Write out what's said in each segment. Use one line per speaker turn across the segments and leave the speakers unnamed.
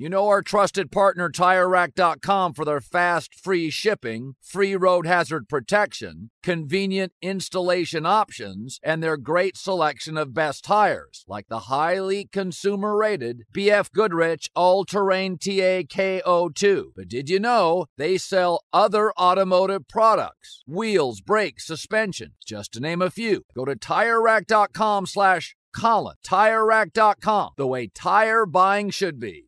You know our trusted partner TireRack.com for their fast, free shipping, free road hazard protection, convenient installation options, and their great selection of best tires, like the highly consumer rated BF Goodrich All Terrain TAKO2. But did you know they sell other automotive products? Wheels, brakes, suspension, just to name a few. Go to TireRack.com slash Colin. TireRack.com, the way tire buying should be.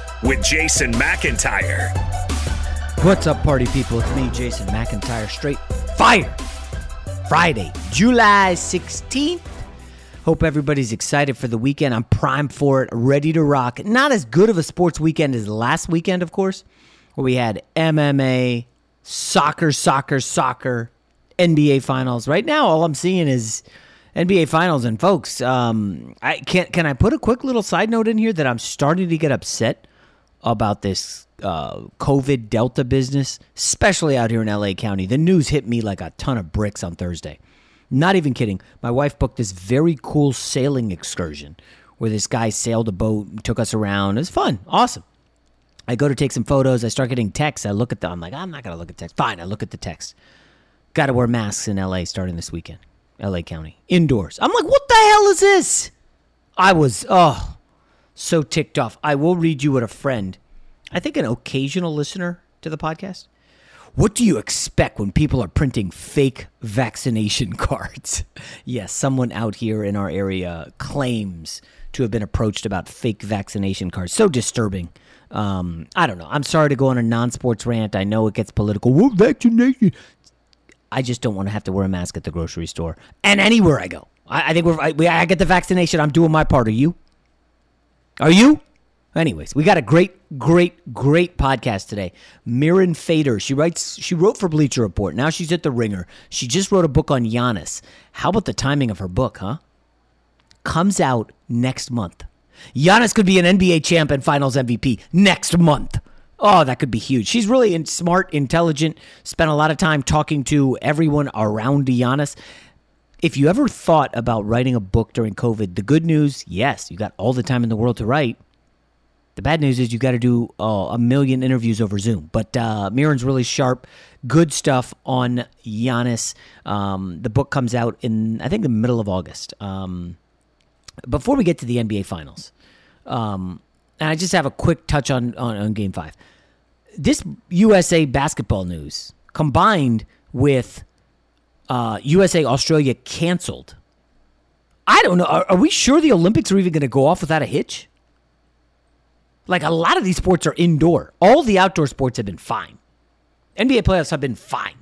with Jason McIntyre.
What's up, party people? It's me, Jason McIntyre. Straight Fire. Friday, July 16th. Hope everybody's excited for the weekend. I'm primed for it, ready to rock. Not as good of a sports weekend as last weekend, of course, where we had MMA, soccer, soccer, soccer, NBA finals. Right now, all I'm seeing is NBA finals. And folks, um, I can can I put a quick little side note in here that I'm starting to get upset about this uh, COVID Delta business, especially out here in LA County. The news hit me like a ton of bricks on Thursday. Not even kidding. My wife booked this very cool sailing excursion where this guy sailed a boat and took us around. It was fun, awesome. I go to take some photos. I start getting texts. I look at them. I'm like, I'm not going to look at text. Fine, I look at the text. Got to wear masks in LA starting this weekend. LA County. Indoors. I'm like, what the hell is this? I was, oh, so ticked off. I will read you what a friend, I think an occasional listener to the podcast. What do you expect when people are printing fake vaccination cards? yes, someone out here in our area claims to have been approached about fake vaccination cards. So disturbing. Um, I don't know. I'm sorry to go on a non sports rant. I know it gets political. What vaccination? I just don't want to have to wear a mask at the grocery store and anywhere I go. I, I think we're, I, I get the vaccination. I'm doing my part. Are you? Are you? Anyways, we got a great, great, great podcast today. Mirin Fader. She writes. She wrote for Bleacher Report. Now she's at the Ringer. She just wrote a book on Giannis. How about the timing of her book, huh? Comes out next month. Giannis could be an NBA champ and Finals MVP next month. Oh, that could be huge. She's really smart, intelligent, spent a lot of time talking to everyone around Giannis. If you ever thought about writing a book during COVID, the good news, yes, you got all the time in the world to write. The bad news is you got to do uh, a million interviews over Zoom. But uh, Mirin's really sharp, good stuff on Giannis. Um, the book comes out in I think the middle of August. Um, before we get to the NBA Finals, um, and I just have a quick touch on, on, on Game Five. This USA basketball news combined with uh, USA Australia canceled. I don't know. Are, are we sure the Olympics are even going to go off without a hitch? Like a lot of these sports are indoor. All the outdoor sports have been fine. NBA playoffs have been fine.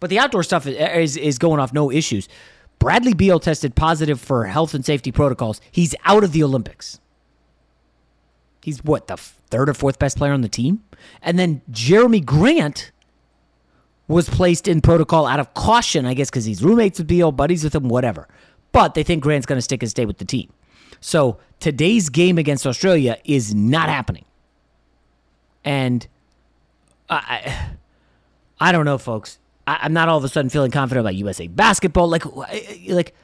But the outdoor stuff is, is going off no issues. Bradley Beal tested positive for health and safety protocols. He's out of the Olympics. He's what, the third or fourth best player on the team? And then Jerami Grant was placed in protocol out of caution, I guess, because he's roommates with Beal, buddies with him, whatever. But they think Grant's going to stick and stay with the team. So today's game against Australia is not happening. And I, I don't know, folks. I, am not all of a sudden feeling confident about USA basketball. Like, like,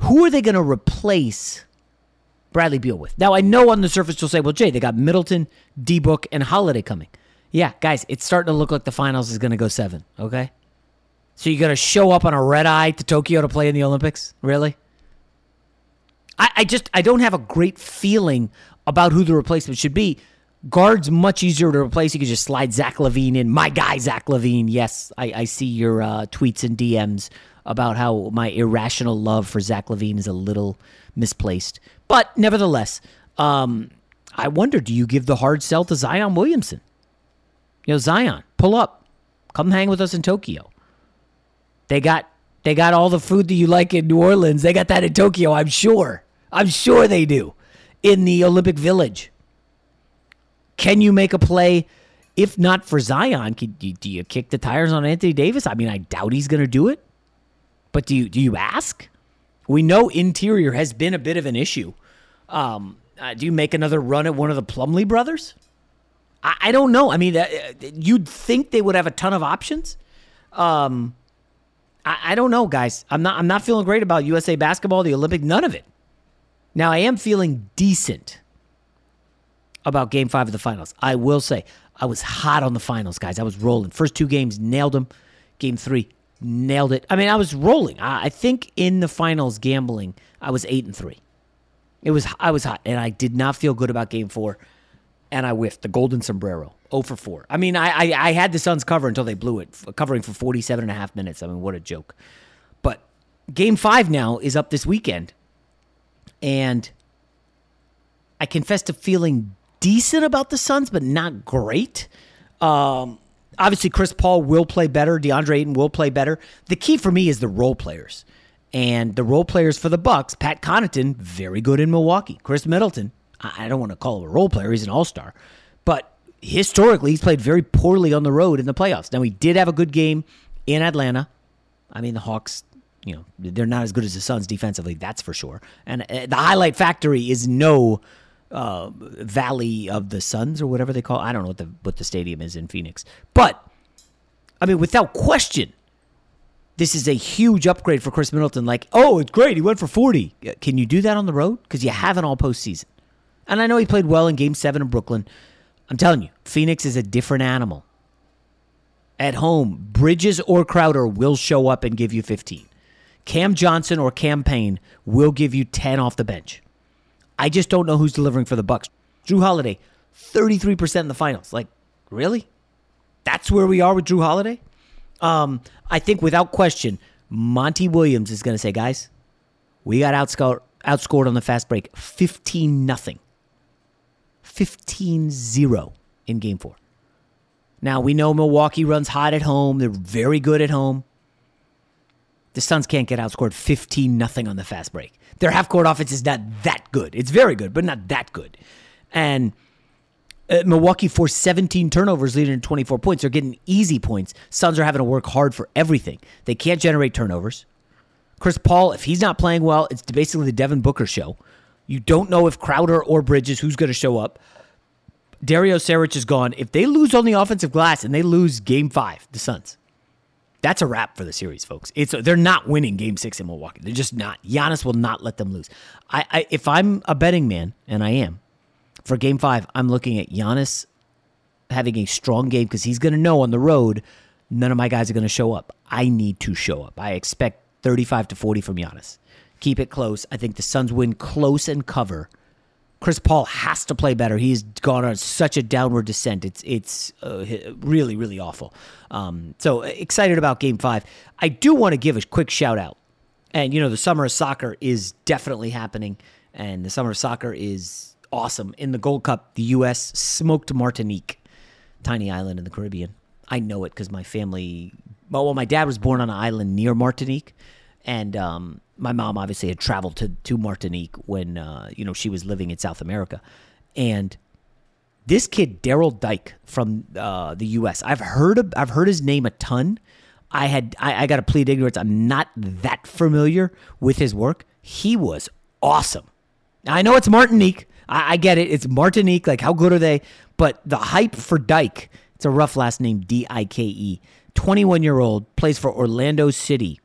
who are they going to replace Bradley Beal with? Now, I know on the surface you'll say, well, Jay, they got Middleton, D Book, and Holiday coming. Yeah, guys, it's starting to look like the finals is going to go seven, okay? So you're going to show up on a red eye to Tokyo to play in the Olympics? Really? I, I just, I don't have a great feeling about who the replacement should be. Guard's much easier to replace. You can just slide Zach LaVine in. My guy, Zach LaVine. Yes, I, I see your uh, tweets and DMs about how my irrational love for Zach LaVine is a little misplaced. But nevertheless, um, I wonder do you give the hard sell to Zion Williamson? You know, Zion, pull up. Come hang with us in Tokyo. They got they got all the food that you like in New Orleans. They got that in Tokyo, I'm sure. I'm sure they do. In the Olympic Village. Can you make a play? If not for Zion, do you kick the tires on Anthony Davis? I mean, I doubt he's going to do it. But do you do you ask? We know interior has been a bit of an issue. Um, uh, do you make another run at one of the Plumlee brothers? I, I don't know. I mean, uh, you'd think they would have a ton of options. Um, I, I don't know, guys. I'm not. I'm not feeling great about USA basketball, the Olympic, none of it. Now I am feeling decent about Game Five of the finals. I will say I was hot on the finals, guys. I was rolling. First two games nailed them. Game three nailed it. I mean, I was rolling. I, I think in the finals gambling, I was eight and three. It was I was hot, and I did not feel good about Game Four and I whiffed the golden sombrero. 0 for 4. I mean, I, I, I had the Suns cover until they blew it, covering for 47 and a half minutes. I mean, what a joke. But game five now is up this weekend. And I confess to feeling decent about the Suns, but not great. Um, obviously, Chris Paul will play better. DeAndre Ayton will play better. The key for me is the role players. And the role players for the Bucks, Pat Connaughton, very good in Milwaukee. Khris Middleton, I don't want to call him a role player. He's an all star. But historically, he's played very poorly on the road in the playoffs. Now, he did have a good game in Atlanta. I mean, the Hawks, you know, they're not as good as the Suns defensively, that's for sure. And uh, the highlight factory is no uh, Valley of the Suns or whatever they call it. I don't know what the, what the stadium is in Phoenix. But, I mean, without question, this is a huge upgrade for Khris Middleton. Like, oh, it's great. He went for 40. Can you do that on the road? Because you haven't all postseason. And I know he played well in game seven in Brooklyn. I'm telling you, Phoenix is a different animal. At home, Bridges or Crowder will show up and give you 15. Cam Johnson or Cam Payne will give you 10 off the bench. I just don't know who's delivering for the Bucks. Jrue Holiday, 33% in the finals. Like, really? That's where we are with Jrue Holiday? Um, I think without question, Monty Williams is going to say, guys, we got outscored, outscored on the fast break 15 nothing. 15 0 in game four. Now, we know Milwaukee runs hot at home. They're very good at home. The Suns can't get outscored 15 0 on the fast break. Their half court offense is not that good. It's very good, but not that good. And uh, Milwaukee forced 17 turnovers, leading to 24 points. They're getting easy points. Suns are having to work hard for everything. They can't generate turnovers. Chris Paul, if he's not playing well, it's basically the Devin Booker show. You don't know if Crowder or Bridges who's going to show up. Dario Saric is gone. If they lose on the offensive glass and they lose game five, the Suns, that's a wrap for the series, folks. It's they're not winning game six in Milwaukee. They're just not. Giannis will not let them lose. I, I if I'm a betting man, and I am, For game five, I'm looking at Giannis having a strong game because he's going to know on the road none of my guys are going to show up. I need to show up. I expect 35 to 40 from Giannis. Keep it close. I think the Suns win close and cover. Chris Paul has to play better. He's gone on such a downward descent. It's it's uh, really really awful. Um, so excited about Game Five. I do want to give a quick shout out, and you know the summer of soccer is definitely happening, and the summer of soccer is awesome. In the Gold Cup, the U.S. smoked Martinique, tiny island in the Caribbean. I know it because my family. Well, my dad was born on an island near Martinique, and um, my mom obviously had traveled to to Martinique when uh, you know she was living in South America, and this kid Daryl Dike from uh, the U.S. I've heard of, I've heard his name a ton. I had I, I got to plead ignorance. I'm not that familiar with his work. He was awesome. I know it's Martinique. I, I get it. It's Martinique. Like how good are they? But the hype for Dike. It's a rough last name. D I K E. 21 year old plays for Orlando City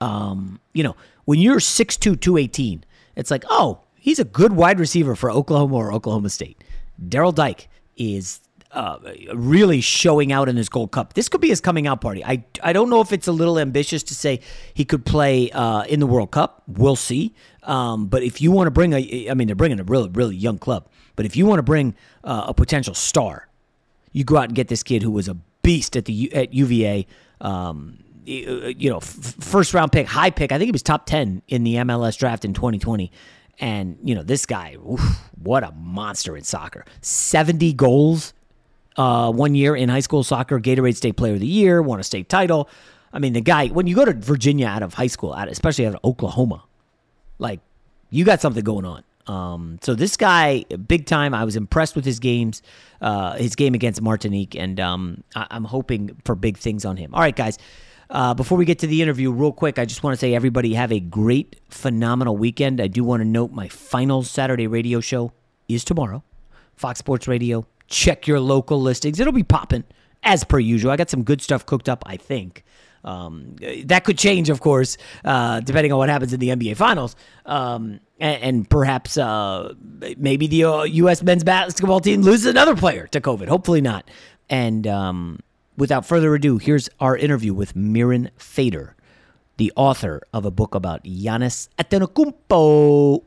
um, you know, when you're 6'2, 218, it's like, oh, he's a good wide receiver for Oklahoma or Oklahoma State. Daryl Dike is uh, really showing out in this Gold Cup. This could be his coming out party. I, I don't know if it's a little ambitious to say he could play uh, in the World Cup. We'll see. Um, but if you want to bring a, I mean, they're bringing a really, really young club. But if you want to bring uh, a potential star, you go out and get this kid who was a beast at the at UVA. Um, you know, first round pick, high pick. I think he was top 10 in the MLS draft in 2020. And, you know, this guy, oof, what a monster in soccer. 70 goals uh, one year in high school soccer, Gatorade State Player of the Year, won a state title. I mean, the guy, when you go to Virginia out of high school, especially out of Oklahoma, like, you got something going on. Um, so this guy, big time. I was impressed with his games, uh, his game against Martinique, and um, I- I'm hoping for big things on him. All right, guys. Uh, before we get to the interview, real quick, I just want to say everybody have a great, phenomenal weekend. I do want to note my final Saturday radio show is tomorrow, Fox Sports Radio. Check your local listings; it'll be popping as per usual. I got some good stuff cooked up, I think. Um, that could change, of course, uh, depending on what happens in the NBA Finals, um, and, and, perhaps uh, maybe the uh, U.S. men's basketball team loses another player to COVID. Hopefully not. And um, without further ado, here's our interview with Mirin Fader, the author of a book about Giannis Antetokounmpo.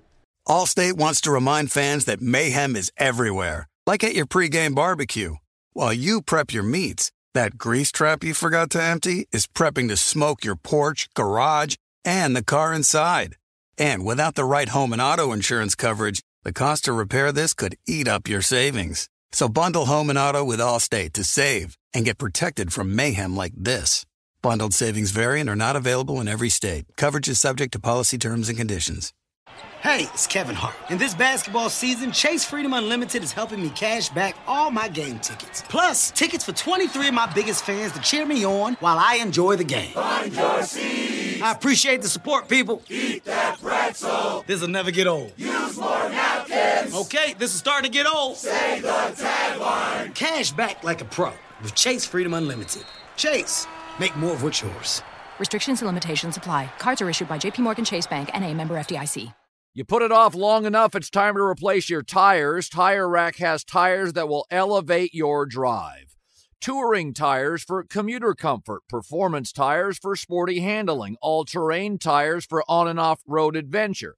Allstate wants to remind fans that mayhem is everywhere, like at your pregame barbecue. While you prep your meats, that grease trap you forgot to empty is prepping to smoke your porch, garage, and the car inside. And without the right home and auto insurance coverage, the cost to repair this could eat up your savings. So bundle home and auto with Allstate to save and get protected from mayhem like this. Bundled savings variant are not available in every state. Coverage is subject to policy terms and conditions.
Hey, it's Kevin Hart. In this basketball season, Chase Freedom Unlimited is helping me cash back all my game tickets. Plus, tickets for 23 of my biggest fans to cheer me on while I enjoy the game.
Find your seats.
I appreciate the support, people.
Eat that pretzel.
This'll never get old.
Use more napkins.
Okay, this is starting to get old.
Say the tagline.
Cash back like a pro with Chase Freedom Unlimited. Chase, make more of what's yours.
Restrictions and limitations apply. Cards are issued by JPMorgan Chase Bank and a member FDIC.
You put it off long enough, it's time to replace your tires. Tire Rack has tires that will elevate your drive. Touring tires for commuter comfort, performance tires for sporty handling, all terrain tires for on and off road adventure.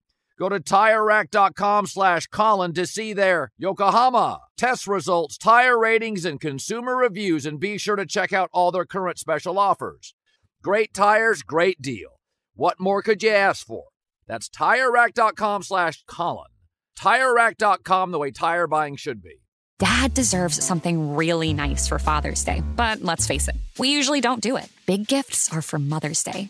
Go to TireRack.com slash Colin to see their Yokohama test results, tire ratings, and consumer reviews, and be sure to check out all their current special offers. Great tires, great deal. What more could you ask for? That's TireRack.com slash Colin. TireRack.com, the way tire buying should be.
Dad deserves something really nice for Father's Day, but let's face it, we usually don't do it. Big gifts are for Mother's Day.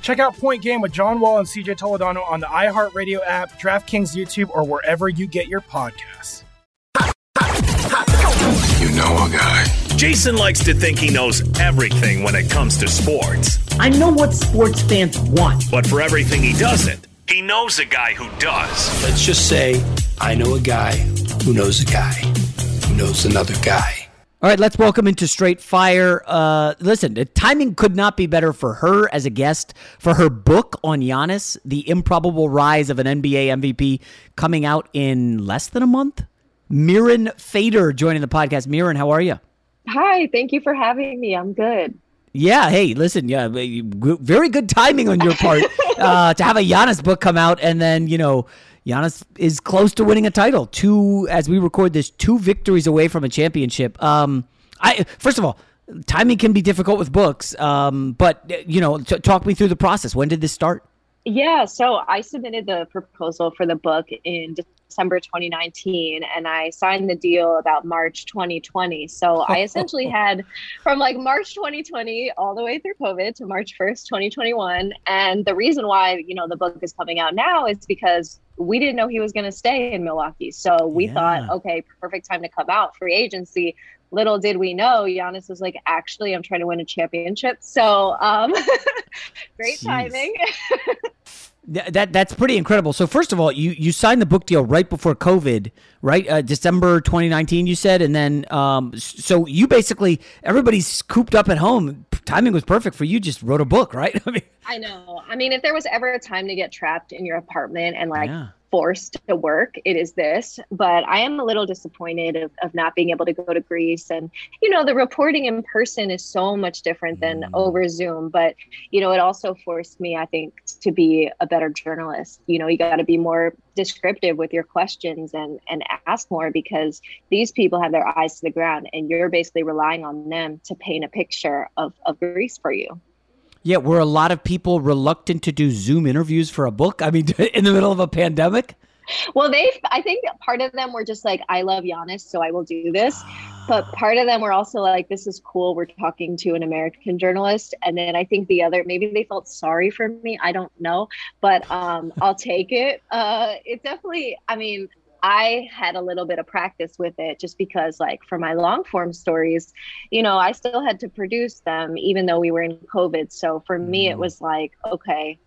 Check out Point Game with John Wall and CJ Toledano on the iHeartRadio app, DraftKings YouTube, or wherever you get your podcasts.
You know a guy. Jason likes to think he knows everything when it comes to sports.
I know what sports fans want.
But for everything he doesn't, he knows a guy who does.
Let's just say I know a guy who knows a guy who knows another guy.
All right, let's welcome into Straight Fire. Uh, listen, the timing could not be better for her as a guest for her book on Giannis, The Improbable Rise of an NBA MVP, coming out in less than a month. Mirin Fader joining the podcast. Mirin, how are you?
Hi, thank you for having me. I'm good.
Yeah, hey, listen, yeah, very good timing on your part uh, to have a Giannis book come out, and then you know, Giannis is close to winning a title. Two, as we record this, two victories away from a championship. Um, I first of all, timing can be difficult with books, um, but you know, t- talk me through the process. When did this start?
Yeah, so I submitted the proposal for the book in December 2019 and I signed the deal about March 2020. So I essentially had from like March 2020 all the way through COVID to March 1st, 2021. And the reason why, you know, the book is coming out now is because we didn't know he was going to stay in Milwaukee. So we
Yeah.
thought, okay, perfect time to come out, free agency. Little did we know, Giannis was like, actually, I'm trying to win a championship. So, um, great
Jeez.
timing.
Th- That that's pretty incredible. So first of all, you you signed the book deal right before COVID, right? Uh, December 2019, you said, and then um, so you basically everybody's cooped up at home. Timing was perfect for you. Just wrote a book, right? I mean,
I know. I mean, if there was ever a time to get trapped in your apartment and like
Yeah.
Forced to work, it is this. But I am a little disappointed of, of not being able to go to Greece. And, you know, the reporting in person is so much different than
Mm.
over Zoom. But, you know, it also forced me, I think, to be a better journalist. You know, you got to be more descriptive with your questions and, and ask more because these people have their eyes to the ground and you're basically relying on them to paint a picture of, of Greece for you.
Yeah, were a lot of people reluctant to do Zoom interviews for a book? I mean, in the middle of a pandemic.
Well, they, I think part of them were just like, I love Giannis, so I will do this. But part of them were also like, this is cool. We're talking to an American journalist. And then I think the other, maybe they felt sorry for me. I don't know. But um, I'll take it. Uh, it definitely, I mean, I had a little bit of practice with it just because, like, for my long form stories, you know, I still had to produce them even though we were in COVID. So for me, it mm. was like, okay,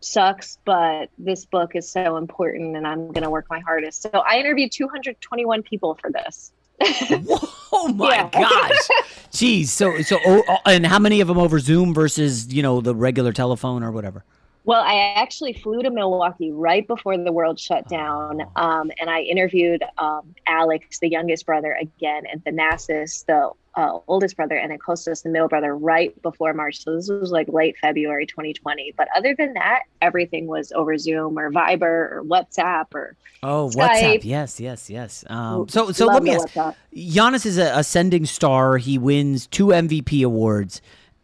sucks, but this book is so important and I'm going to work my hardest. So I interviewed 221 people for this.
Oh my
Yeah.
gosh! Jeez. So so oh, oh, and how many of them over Zoom versus you know the regular telephone or whatever?
Well, I actually flew to Milwaukee right before the world shut down, um, and I interviewed um, Alex, the youngest brother, again, and Thanasis, the uh, oldest brother, and then the middle brother, right before March. So this was like late February 2020. But other than that, everything was over Zoom or Viber or WhatsApp or
Oh,
Skype.
WhatsApp. Yes, yes, yes. Um, so, so
Love
let me ask.
WhatsApp.
Giannis is a ascending star. He wins two MVP awards,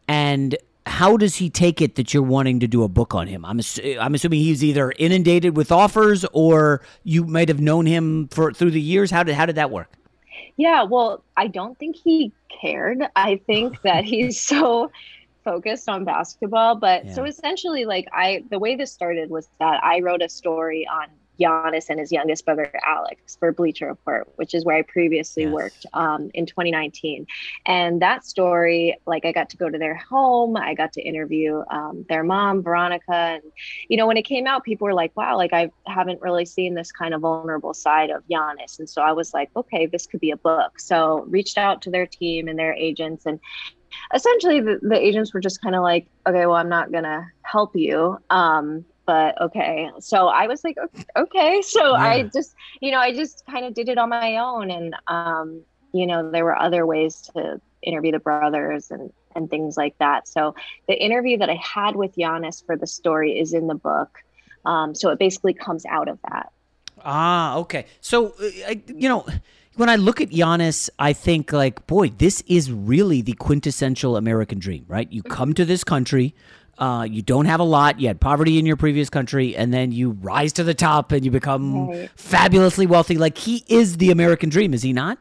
and how does he take it that you're wanting to do a book on him? I'm ass- I'm assuming he's either inundated with offers, or you might have known him for through the years. How did how did that work?
Yeah, well, I don't think he cared. I think that he's so focused on basketball. But so essentially, like I, the way this started was that I wrote a story on Giannis and his youngest brother Alex for Bleacher Report, which is where I previously worked um, in 2019. And that story, like I got to go to their home, I got to interview um, their mom, Veronica, and you know when it came out, people were like, "Wow, like I haven't really seen this kind of vulnerable side of Giannis." And so I was like, "Okay, this could be a book." So reached out to their team and their agents and essentially the, the agents were just kind of like okay well i'm not gonna help you um but okay. So i was like "Okay, okay. So i just you know i just kind of did it on my own and um you know there were other ways to interview the brothers and and things like that. So the interview that i had with Giannis for the story is in the book. Um so it basically comes out of that.
Ah, okay. So, uh, I, you know, when I look at Giannis, I think like, boy, this is really the quintessential American dream, right? You come to this country, uh, you don't have a lot, you had poverty in your previous country, and then you rise to the top and you become
Right.
fabulously wealthy. Like he is the American dream, is he not?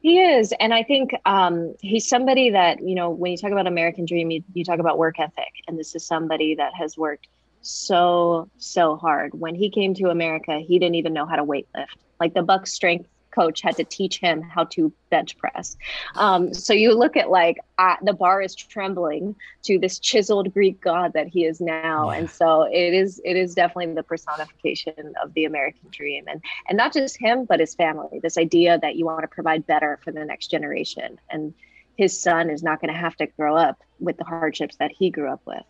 He is. And I think um, he's somebody that, you know, when you talk about American Dream, you, you talk about work ethic. And this is somebody that has worked so, so hard. When he came to America, he didn't even know how to weightlift. Like the Buck strength coach had to teach him how to bench press. Um, so you look at like uh, the bar is trembling to this chiseled Greek god that he is now. And so it is, it is definitely the personification of the American dream. And, and not just him, but his family, this idea that you want to provide better for the next generation. And his son is not going to have to grow up with the hardships that he grew up with.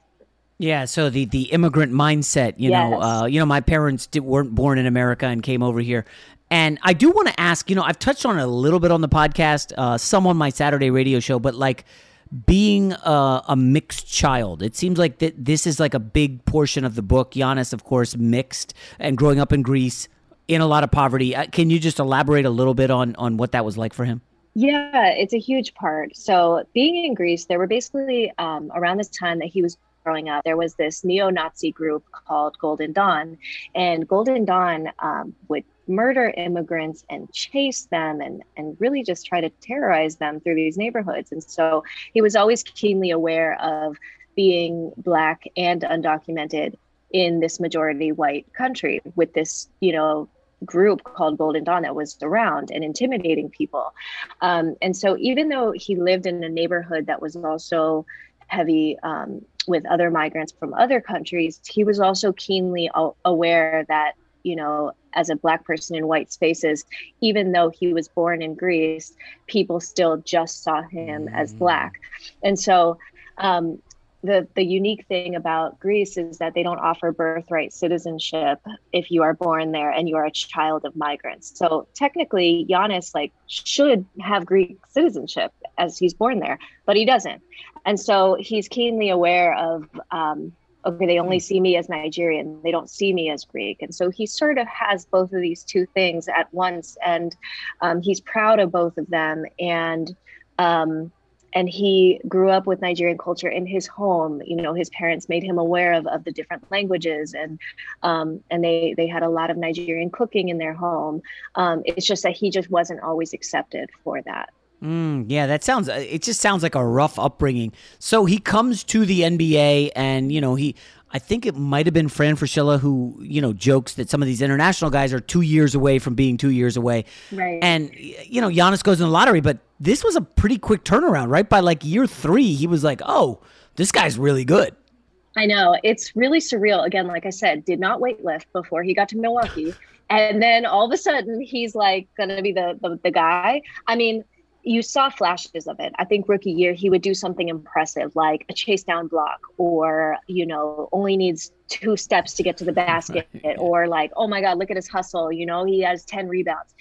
Yeah, so the the immigrant mindset, you know,
Yes.
uh, you know, my parents did, weren't born in America and came over here, and I do want to ask, you know, I've touched on it a little bit on the podcast, uh, some on my Saturday radio show, but like being a, a mixed child, it seems like that this is like a big portion of the book. Giannis, of course, mixed and growing up in Greece in a lot of poverty. Uh, can you just elaborate a little bit on on what that was like for him?
Yeah, it's a huge part. So, being in Greece, there were basically um, around this time that he was growing up, there was this neo Nazi group called Golden Dawn. And Golden Dawn um, would murder immigrants and chase them and, and really just try to terrorize them through these neighborhoods. And so, he was always keenly aware of being Black and undocumented in this majority white country with this, you know, group called Golden Dawn that was around and intimidating people. Um, and so, even though he lived in a neighborhood that was also heavy um, with other migrants from other countries, he was also keenly aware that, you know, as a Black person in white spaces, even though he was born in Greece, people still just saw him as Black. And so, um, the the unique thing about Greece is that they don't offer birthright citizenship if you are born there and you are a child of migrants. So technically, Giannis like should have Greek citizenship as he's born there, but he doesn't. And so he's keenly aware of um, okay, they only see me as Nigerian, they don't see me as Greek, and so he sort of has both of these two things at once, and um, he's proud of both of them, and um, and he grew up with Nigerian culture in his home. You know, his parents made him aware of, of the different languages, and um, and they they had a lot of Nigerian cooking in their home. Um, it's just that he just wasn't always accepted for that.
Mm, yeah, that sounds. It just sounds like a rough upbringing. So he comes to the NBA, and you know he. I think it might have been Fran Fraschilla who you know jokes that some of these international guys are two years away from being two years away.
Right.
And you know Giannis goes in the lottery, but this was a pretty quick turnaround, right? By like year three, he was like, "Oh, this guy's really good."
I know it's really surreal. Again, like I said, did not weightlift before he got to Milwaukee, and then all of a sudden he's like going to be the, the the guy. I mean, you saw flashes of it. I think rookie year he would do something impressive like a chase down block, or you know, only needs two steps to get to the basket or like oh my god look at his hustle. You know he has 10 rebounds.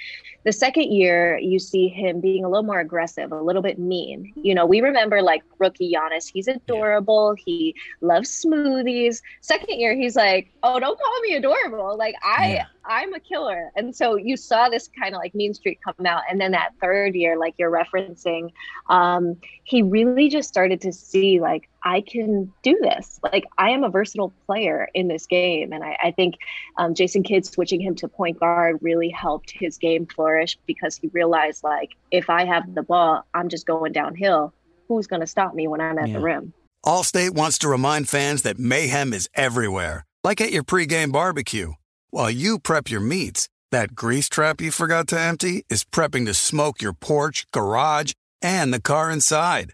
The second year you see him being a little more aggressive a little bit mean. You know we remember like rookie Giannis he's adorable. He loves smoothies. Second year he's like oh don't call me adorable. Like I yeah. I'm a killer. And so you saw this kind of like mean streak come out. And then that third year like you're referencing um he really just started to see like I can do this. Like I am a versatile player in this game, and I, I think um, Jason Kidd switching him to point guard really helped his game flourish because he realized like if I have the ball, I'm just going downhill. Who's going to stop me when I'm at yeah. the rim?
Allstate wants to remind fans that mayhem is everywhere, like at your pregame barbecue. While you prep your meats, that grease trap you forgot to empty is prepping to smoke your porch, garage, and the car inside.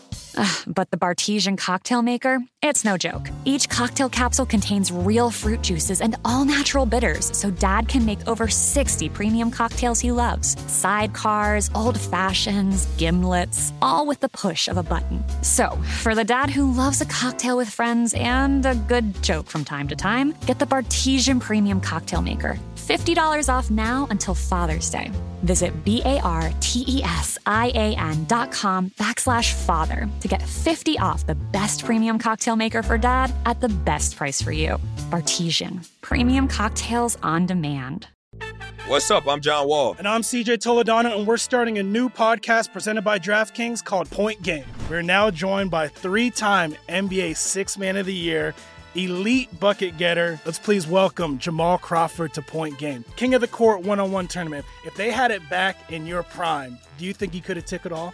But the Bartesian cocktail maker, it's no joke. Each cocktail capsule contains real fruit juices and all natural bitters, so dad can make over 60 premium cocktails he loves. Sidecars, old fashions, gimlets, all with the push of a button. So, for the dad who loves a cocktail with friends and a good joke from time to time, get the Bartesian Premium Cocktail Maker. $50 off now until Father's Day. Visit B-A-R-T-E-S-I-A-N dot com backslash father to get 50 off the best premium cocktail maker for dad at the best price for you. Bartesian, premium cocktails on demand.
What's up? I'm John Wall.
And I'm CJ Toledano, and we're starting a new podcast presented by DraftKings called Point Game. We're now joined by three time NBA Six Man of the Year elite bucket getter. Let's please welcome Jamal Crawford to Point Game. King of the Court one on one tournament. If they had it back in your prime, do you think he could have took it all?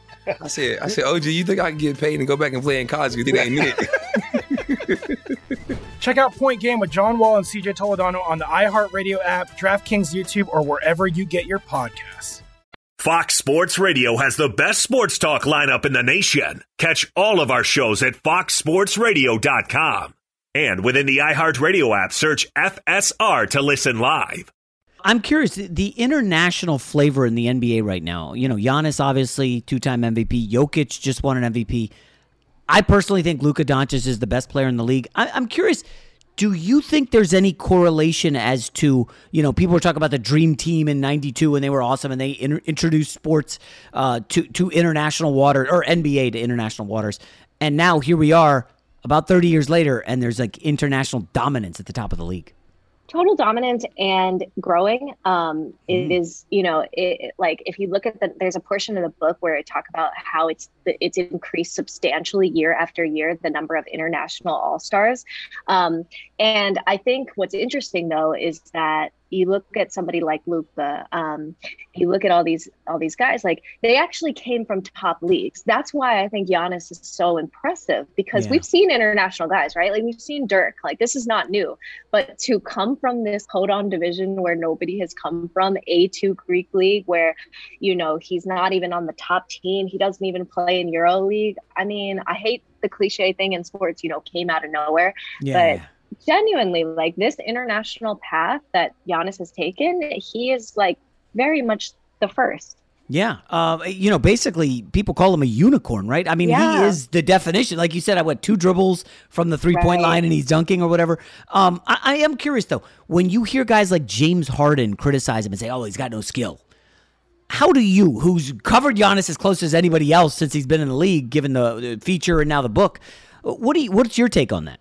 I said, I said, OG, you think I can get paid and go back and play in college? You think I ain't it?
Check out Point Game with John Wall and CJ Toledano on the iHeartRadio app, DraftKings YouTube, or wherever you get your podcasts.
Fox Sports Radio has the best sports talk lineup in the nation. Catch all of our shows at foxsportsradio.com. And within the iHeartRadio app, search FSR to listen live.
I'm curious the international flavor in the NBA right now. You know, Giannis obviously two-time MVP. Jokic just won an MVP. I personally think Luka Doncic is the best player in the league. I, I'm curious. Do you think there's any correlation as to you know people were talking about the dream team in '92 and they were awesome and they in, introduced sports uh, to to international water or NBA to international waters and now here we are about 30 years later and there's like international dominance at the top of the league
total dominance and growing um, mm. is you know it, like if you look at the there's a portion of the book where I talk about how it's it's increased substantially year after year the number of international all stars um, and I think what's interesting though is that you look at somebody like Luka, um, you look at all these all these guys, like they actually came from top leagues. That's why I think Giannis is so impressive because yeah. we've seen international guys, right? Like we've seen Dirk, like this is not new, but to come from this on division where nobody has come from, A2 Greek league, where you know he's not even on the top team, he doesn't even play in Euro League. I mean, I hate the cliche thing in sports, you know, came out of nowhere, yeah. but genuinely like this international path that Giannis has taken, he is like very much the first.
Yeah, uh, you know, basically, people call him a unicorn, right? I mean, yeah. he is the definition. Like you said, I went two dribbles from the three point right. line, and he's dunking or whatever. Um, I, I, am curious though, when you hear guys like James Harden criticize him and say, "Oh, he's got no skill," how do you, who's covered Giannis as close as anybody else since he's been in the league, given the, the feature and now the book, what do you, what's your take on that?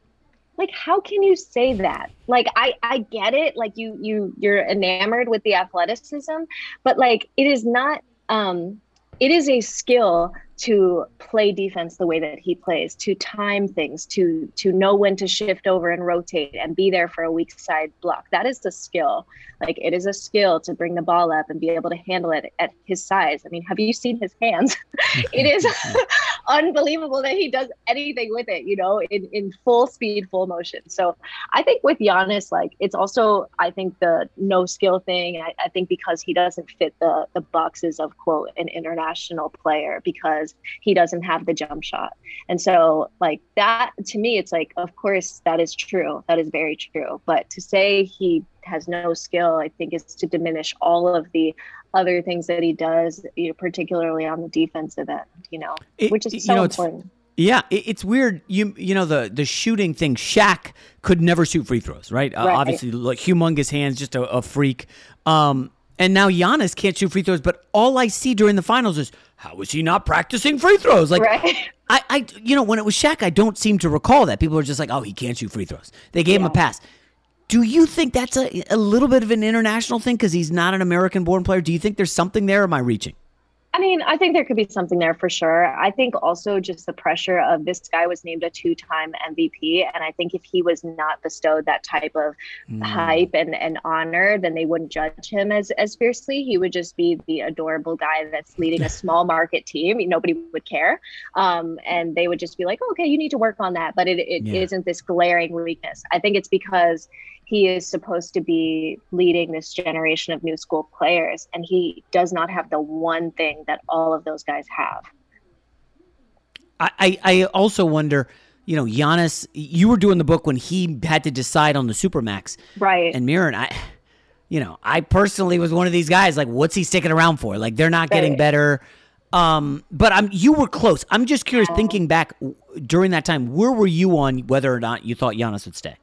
Like how can you say that like i i get it like you you you're enamored with the athleticism but like it is not um it is a skill to play defense the way that he plays, to time things, to to know when to shift over and rotate and be there for a weak side block. That is the skill. Like it is a skill to bring the ball up and be able to handle it at his size. I mean, have you seen his hands? it is unbelievable that he does anything with it, you know, in, in full speed, full motion. So I think with Giannis, like it's also I think the no skill thing. I, I think because he doesn't fit the the boxes of quote an international player because because he doesn't have the jump shot. And so, like that to me, it's like, of course, that is true. That is very true. But to say he has no skill, I think is to diminish all of the other things that he does, you know, particularly on the defensive end, you know, it, which is so know, important.
Yeah, it's weird. You you know the the shooting thing. Shaq could never shoot free throws, right? Uh, right. Uh, obviously, like humongous hands, just a, a freak. Um, and now Giannis can't shoot free throws, but all I see during the finals is how is he not practicing free throws? Like, right. I, I, you know, when it was Shaq, I don't seem to recall that. People are just like, oh, he can't shoot free throws. They gave yeah. him a pass. Do you think that's a, a little bit of an international thing because he's not an American born player? Do you think there's something there? am I reaching?
I mean, I think there could be something there for sure. I think also just the pressure of this guy was named a two time MVP. And I think if he was not bestowed that type of mm. hype and, and honor, then they wouldn't judge him as, as fiercely. He would just be the adorable guy that's leading a small market team. Nobody would care. Um, and they would just be like, oh, okay, you need to work on that. But it, it yeah. not this glaring weakness. I think it's because he is supposed to be leading this generation of new school players, and he does not have the one thing that all of those guys have.
I, I also wonder, you know, Giannis, you were doing the book when he had to decide on the Supermax.
Right.
And Mirin, I you know, I personally was one of these guys, like, what's he sticking around for? Like they're not getting better. Um, but I'm you were close. I'm just curious, thinking back during that time, where were you on whether or not you thought Giannis would stay?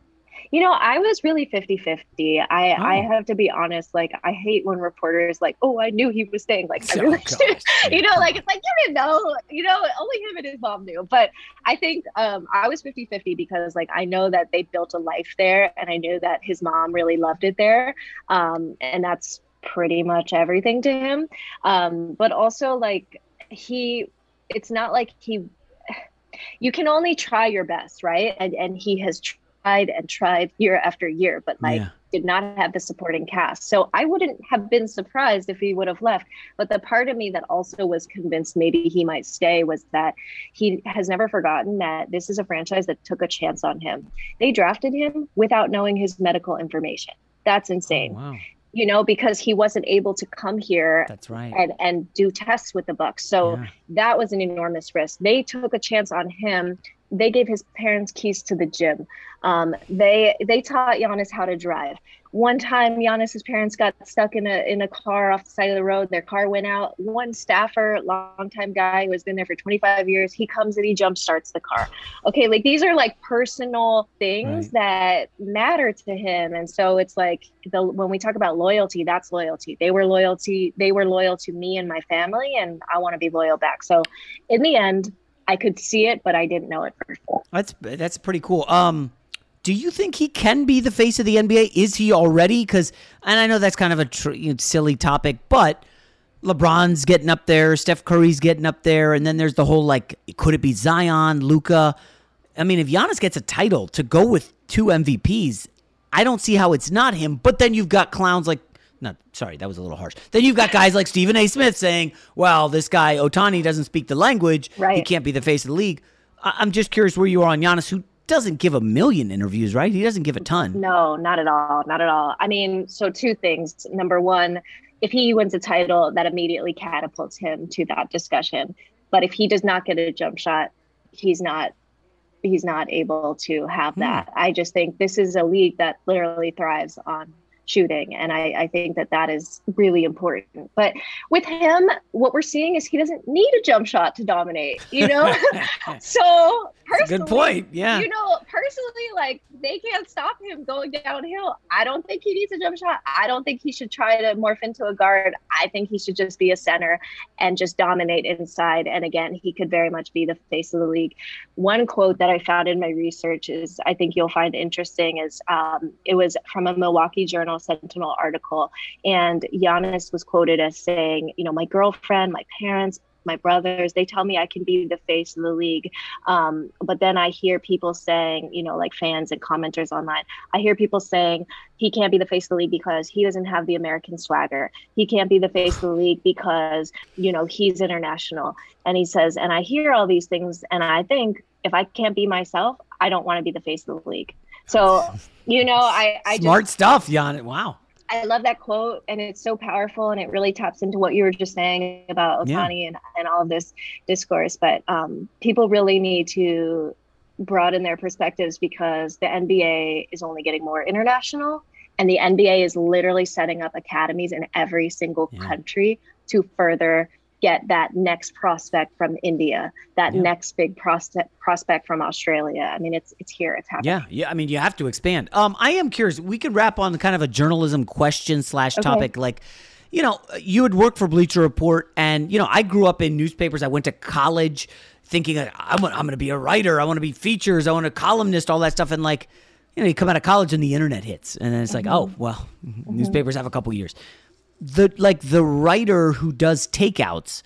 You know, I was really 50-50. I oh. I have to be honest, like I hate when reporters like, "Oh, I knew he was staying." Like I really oh, you know, like it's like you didn't know, you know, only him and his mom knew. But I think um I was 50-50 because like I know that they built a life there and I knew that his mom really loved it there. Um and that's pretty much everything to him. Um but also like he it's not like he you can only try your best, right? And and he has tried and tried year after year, but like yeah. did not have the supporting cast. So I wouldn't have been surprised if he would have left. But the part of me that also was convinced maybe he might stay was that he has never forgotten that this is a franchise that took a chance on him. They drafted him without knowing his medical information. That's oh, insane. Oh, wow you know, because he wasn't able to come here
That's right.
and, and do tests with the Bucks. So yeah. that was an enormous risk. They took a chance on him they gave his parents keys to the gym. Um, they they taught Giannis how to drive. One time, Giannis's parents got stuck in a in a car off the side of the road. Their car went out. One staffer, longtime guy who has been there for 25 years, he comes and he jump starts the car. Okay, like these are like personal things right. that matter to him, and so it's like the when we talk about loyalty, that's loyalty. They were loyalty. They were loyal to me and my family, and I want to be loyal back. So, in the end, I could see it, but I didn't know it first.
That's that's pretty cool. Um, do you think he can be the face of the NBA? Is he already? Because, and I know that's kind of a tr- silly topic, but LeBron's getting up there, Steph Curry's getting up there, and then there's the whole like, could it be Zion, Luka? I mean, if Giannis gets a title to go with two MVPs, I don't see how it's not him. But then you've got clowns like not sorry, that was a little harsh. Then you've got guys like Stephen A. Smith saying, "Well, this guy Ohtani doesn't speak the language. Right. He can't be the face of the league." I- am just curious where you are on Giannis, who doesn't give a million interviews, right? He doesn't give a ton.
No, not at all, not at all. I mean, so two things. Number one, if he wins a title, that immediately catapults him to that discussion. But if he does not get a jump shot, he's not he's not able to have hmm. that. I just think this is a league that literally thrives on shooting. And I, I think that that is really important. But with him, what we're seeing is he doesn't need a jump shot to dominate, you know? so personally,
good point. Yeah.
You know, personally, like they can't stop him going downhill. I don't think he needs a jump shot. I don't think he should try to morph into a guard. I think he should just be a center and just dominate inside. And again, he could very much be the face of the league. One quote that I found in my research is I think you'll find interesting is um, it was from a Milwaukee Journal Sentinel article. And Giannis was quoted as saying, you know, my girlfriend, my parents, my brothers they tell me i can be the face of the league. Um, but then i hear people saying you know like fans and commenters online i hear people saying he can't be the face of the league because he doesn't have the american swagger. He can't be the face of the league because you know he's international. And he says and i hear all these things and i think if i can't be myself i don't want to be the face of the league. So you know i, I
smart
just,
stuff Jan. wow
I love that quote, and it's so powerful, and it really taps into what you were just saying about Ohtani yeah. and, and all of this discourse. But um, people really need to broaden their perspectives because the NBA is only getting more international, and the NBA is literally setting up academies in every single yeah. country to further get that next prospect from India, that yeah. next big prospect prospect from Australia. I mean, it's it's here, it's happening.
Yeah, yeah. I mean, you have to expand. Um, I am curious. We could wrap on kind of a journalism question slash topic, okay. like. You know, you had worked for Bleacher Report, and you know, I grew up in newspapers. I went to college thinking I'm, I'm going to be a writer. I want to be features. I want to columnist, all that stuff. And like, you know, you come out of college and the internet hits, and then it's mm-hmm. like, oh, well, mm-hmm. newspapers have a couple years the like the writer who does takeouts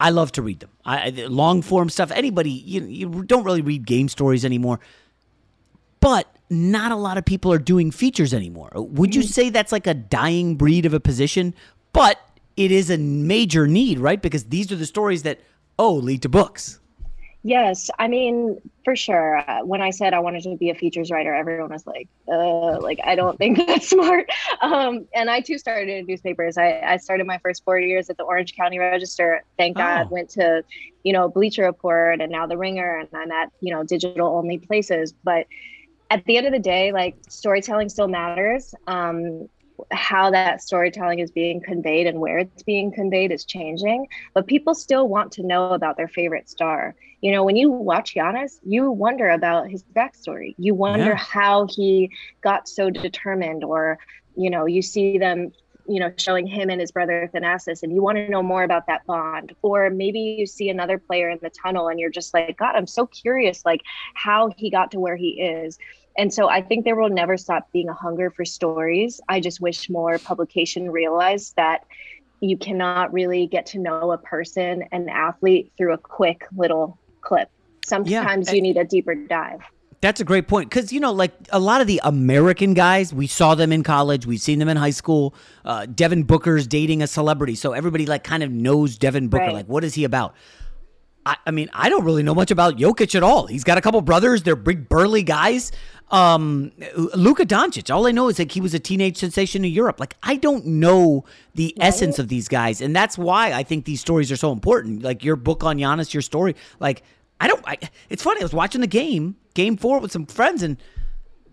I love to read them. I, long form stuff. Anybody, you, you don't really read game stories anymore, but not a lot of people are doing features anymore. Would you mm. say that's like a dying breed of a position? But it is a major need, right? Because these are the stories that oh lead to books.
Yes, I mean for sure. Uh, when I said I wanted to be a features writer, everyone was like, uh, like I don't think that's smart. Um, and I too started in newspapers. I, I started my first four years at the Orange County Register. Thank oh. God, went to you know Bleacher Report and now the Ringer, and I'm at you know digital only places. But at the end of the day, like storytelling still matters. Um, how that storytelling is being conveyed and where it's being conveyed is changing, but people still want to know about their favorite star. You know, when you watch Giannis, you wonder about his backstory. You wonder yeah. how he got so determined, or, you know, you see them you know showing him and his brother Thanasis and you want to know more about that bond or maybe you see another player in the tunnel and you're just like god I'm so curious like how he got to where he is and so I think there will never stop being a hunger for stories. I just wish more publication realized that you cannot really get to know a person, an athlete, through a quick little clip. Sometimes yeah, you need a deeper dive.
That's a great point because you know, like a lot of the American guys, we saw them in college, we've seen them in high school. Uh, Devin Booker's dating a celebrity, so everybody like kind of knows Devin Booker. Right. Like, what is he about? I, I, mean, I don't really know much about Jokic at all. He's got a couple brothers; they're big, burly guys. Um, Luka Doncic. All I know is like he was a teenage sensation in Europe. Like I don't know the right. essence of these guys, and that's why I think these stories are so important. Like your book on Giannis, your story. Like I don't. I, it's funny. I was watching the game, game four, with some friends, and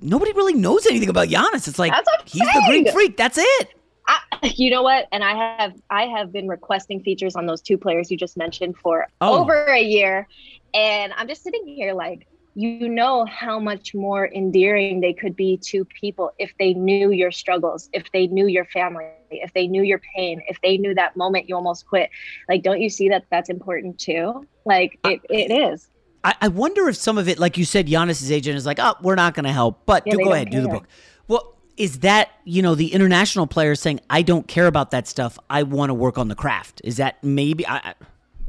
nobody really knows anything about Giannis. It's like he's the green freak. That's it.
I, you know what? And I have I have been requesting features on those two players you just mentioned for
Oh.
over a year, and I'm just sitting here like, you know how much more endearing they could be to people if they knew your struggles, if they knew your family, if they knew your pain, if they knew that moment you almost quit. Like, don't you see that that's important too? Like, it, it is.
I, I wonder if some of it, like you said, Giannis's agent is like, "Oh, we're not going to help," but
Yeah,
do go ahead, do the book. Well, is that you know the international players saying, "I don't care about that stuff. I want to work on the craft"? Is that maybe? I, I,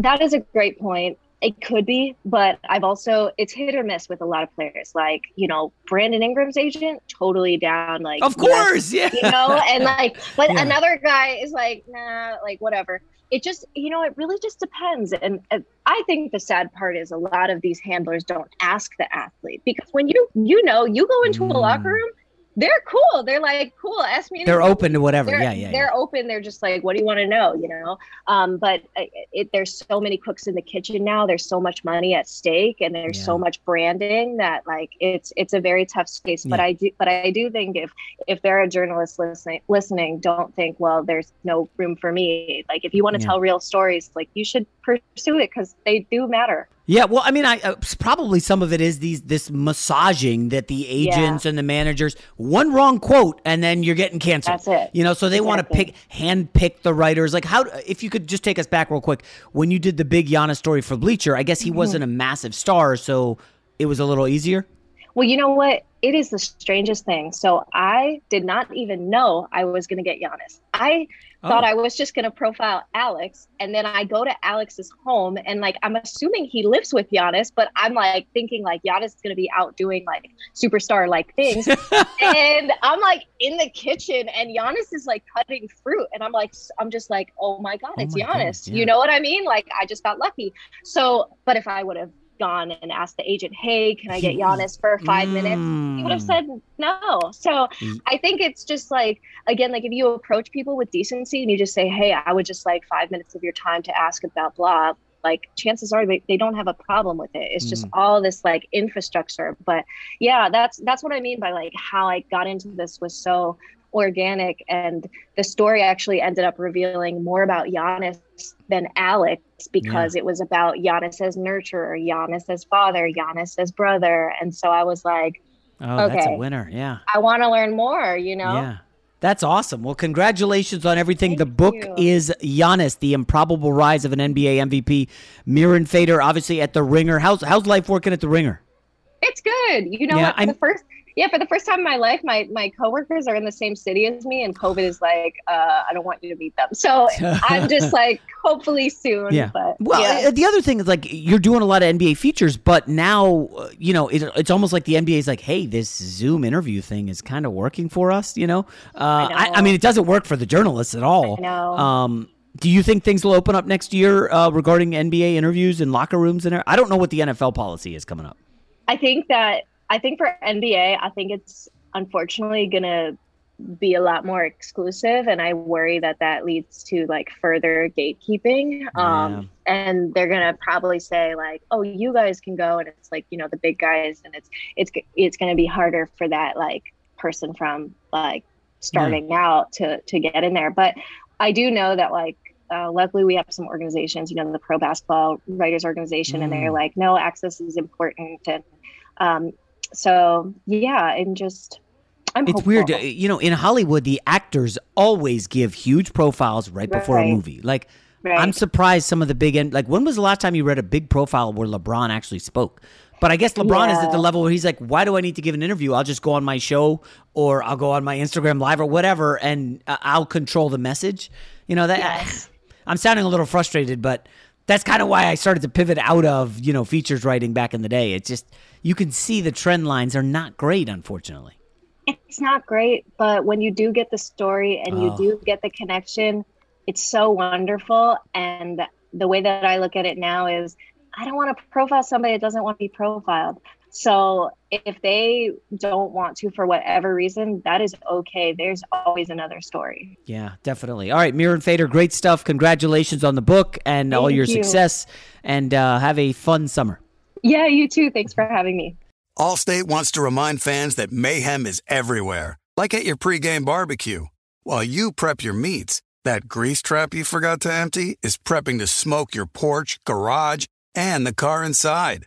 That is a great point. It could be, but I've also it's hit or miss with a lot of players. Like you know, Brandon Ingram's agent totally down. Like
Of
yes,
course, yeah.
You know, and like, but
Yeah.
another guy is like, nah, like whatever. It just you know, it really just depends. And uh, I think the sad part is a lot of these handlers don't ask the athlete because when you you know you go into a locker room. They're cool. They're like, cool. Ask me.
They're open to whatever.
They're,
Yeah, yeah,
They're open. They're just like, what do you want to know? You know. Um, but it, it, there's so many cooks in the kitchen now. There's so much money at stake, and there's so much branding that like it's it's a very tough space. But
Yeah.
I do, but I do think if if there are journalists listening, listening, don't think, well, there's no room for me. Like if you want to
Yeah.
tell real stories, like you should pursue it because they do matter.
Yeah, well, I mean, I uh, probably some of it is these this massaging that the agents and the managers one wrong quote and then you're getting canceled.
That's it.
You know, so they want to pick hand pick the writers. Like, how if you could just take us back real quick when you did the big Giannis story for Bleacher, I guess he
Mm-hmm.
wasn't a massive star, so it was a little easier.
Well, you know what? It is the strangest thing. So I did not even know I was going to get Giannis. I thought
Oh.
I was just going to profile Alex, and then I go to Alex's home, and like I'm assuming he lives with Giannis, but I'm like thinking like Giannis is going to be out doing like superstar like things, and I'm like in the kitchen, and Giannis is like cutting fruit, and I'm like I'm just like oh my god,
Oh
it's
my
Giannis.
yeah.
You know what I mean? Like I just got lucky. So, but if I would have gone and asked the agent, hey, can I get Giannis for five minutes? He would have said no. So
Mm.
I think it's just like, again, like if you approach people with decency and you just say, hey, I would just like five minutes of your time to ask about blah, like chances are they, they don't have a problem with it. It's just
Mm.
all this like infrastructure. But yeah, that's that's what I mean by like how I got into this was so organic and the story actually ended up revealing more about Giannis than Alex because it was about Giannis as nurturer, Giannis as father, Giannis as brother. And so I was like,
Oh, that's a winner. Yeah.
I want to learn more, you know?
Yeah. That's awesome. Well, congratulations on everything. the book is Giannis, The Improbable Rise of an NBA MVP. Mirin Fader, obviously at the Ringer. How's how's life working at the Ringer?
It's good. You know
Yeah,
what? For
I'm-
the first yeah, for the first time in my life, my my coworkers are in the same city as me, and COVID is like, uh, I don't want you to meet them. So I'm just like, hopefully soon.
Yeah.
But
Well,
yeah.
uh, the other thing is like you're doing a lot of NBA features, but now uh, you know it, it's almost like the NBA is like, hey, this Zoom interview thing is kind of working for us. You know, uh, I, I mean, it doesn't work for the journalists at all.
I know.
Um, do you think things will open up next year uh, regarding NBA interviews and locker rooms? And I don't know what the NFL policy is coming up.
I think that I think for NBA, I think it's unfortunately gonna be a lot more exclusive, and I worry that that leads to like further gatekeeping. Um, and they're gonna probably say like, "Oh, you guys can go," and it's like you know the big guys, and it's it's it's gonna be harder for that like person from like starting out to to get in there. But I do know that like uh, luckily we have some organizations, you know, the Pro Basketball Writers Organization, and they're
Mm.
like, no, access is important, and um, so yeah, and just I'm
It's
hopeful.
weird, you know. In Hollywood, the actors always give huge profiles right before a movie. Like,
Right.
I'm surprised some of the big end. Like, when was the last time you read a big profile where LeBron actually spoke? But I guess LeBron is at the level where he's like, "Why do I need to give an interview? I'll just go on my show, or I'll go on my Instagram live, or whatever, and uh, I'll control the message." You know that. I'm sounding a little frustrated, but that's kind of why I started to pivot out of you know features writing back in the day. It's just you can see the trend lines are not great, unfortunately.
it's not great, but when you do get the story and you
Oh.
do get the connection, it's so wonderful. And the way that I look at it now is I don't want to profile somebody that doesn't want to be profiled. So if they don't want to for whatever reason, that is okay. There's always another story.
Yeah, definitely. All right, Mirin Fader, great stuff. Congratulations on the book and all your
you.
success, and uh, have a fun summer.
Yeah, you too. Thanks for having me.
Allstate wants to remind fans that mayhem is everywhere, like at your pregame barbecue. While you prep your meats, that grease trap you forgot to empty is prepping to smoke your porch, garage, and the car inside.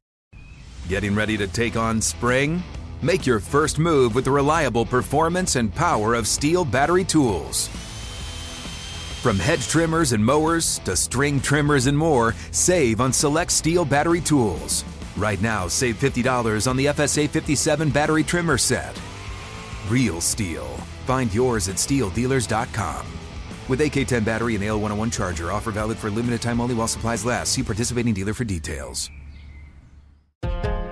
Getting ready to take on spring? Make your first move with the reliable performance and power of STIHL battery tools. From hedge trimmers and mowers to string trimmers and more, save on select STIHL battery tools. Right now, save $50 on the FSA 57 battery trimmer set. Real STIHL. Find yours at stihldealers.com. With AK10 battery and AL101 charger, offer valid for limited time only while supplies last. See participating dealer for details.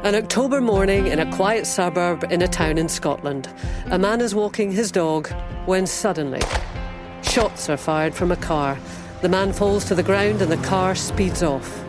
An October morning in a quiet suburb in a town in Scotland, a man is walking his dog when suddenly shots are fired from a car. The man falls to the ground and the car speeds off.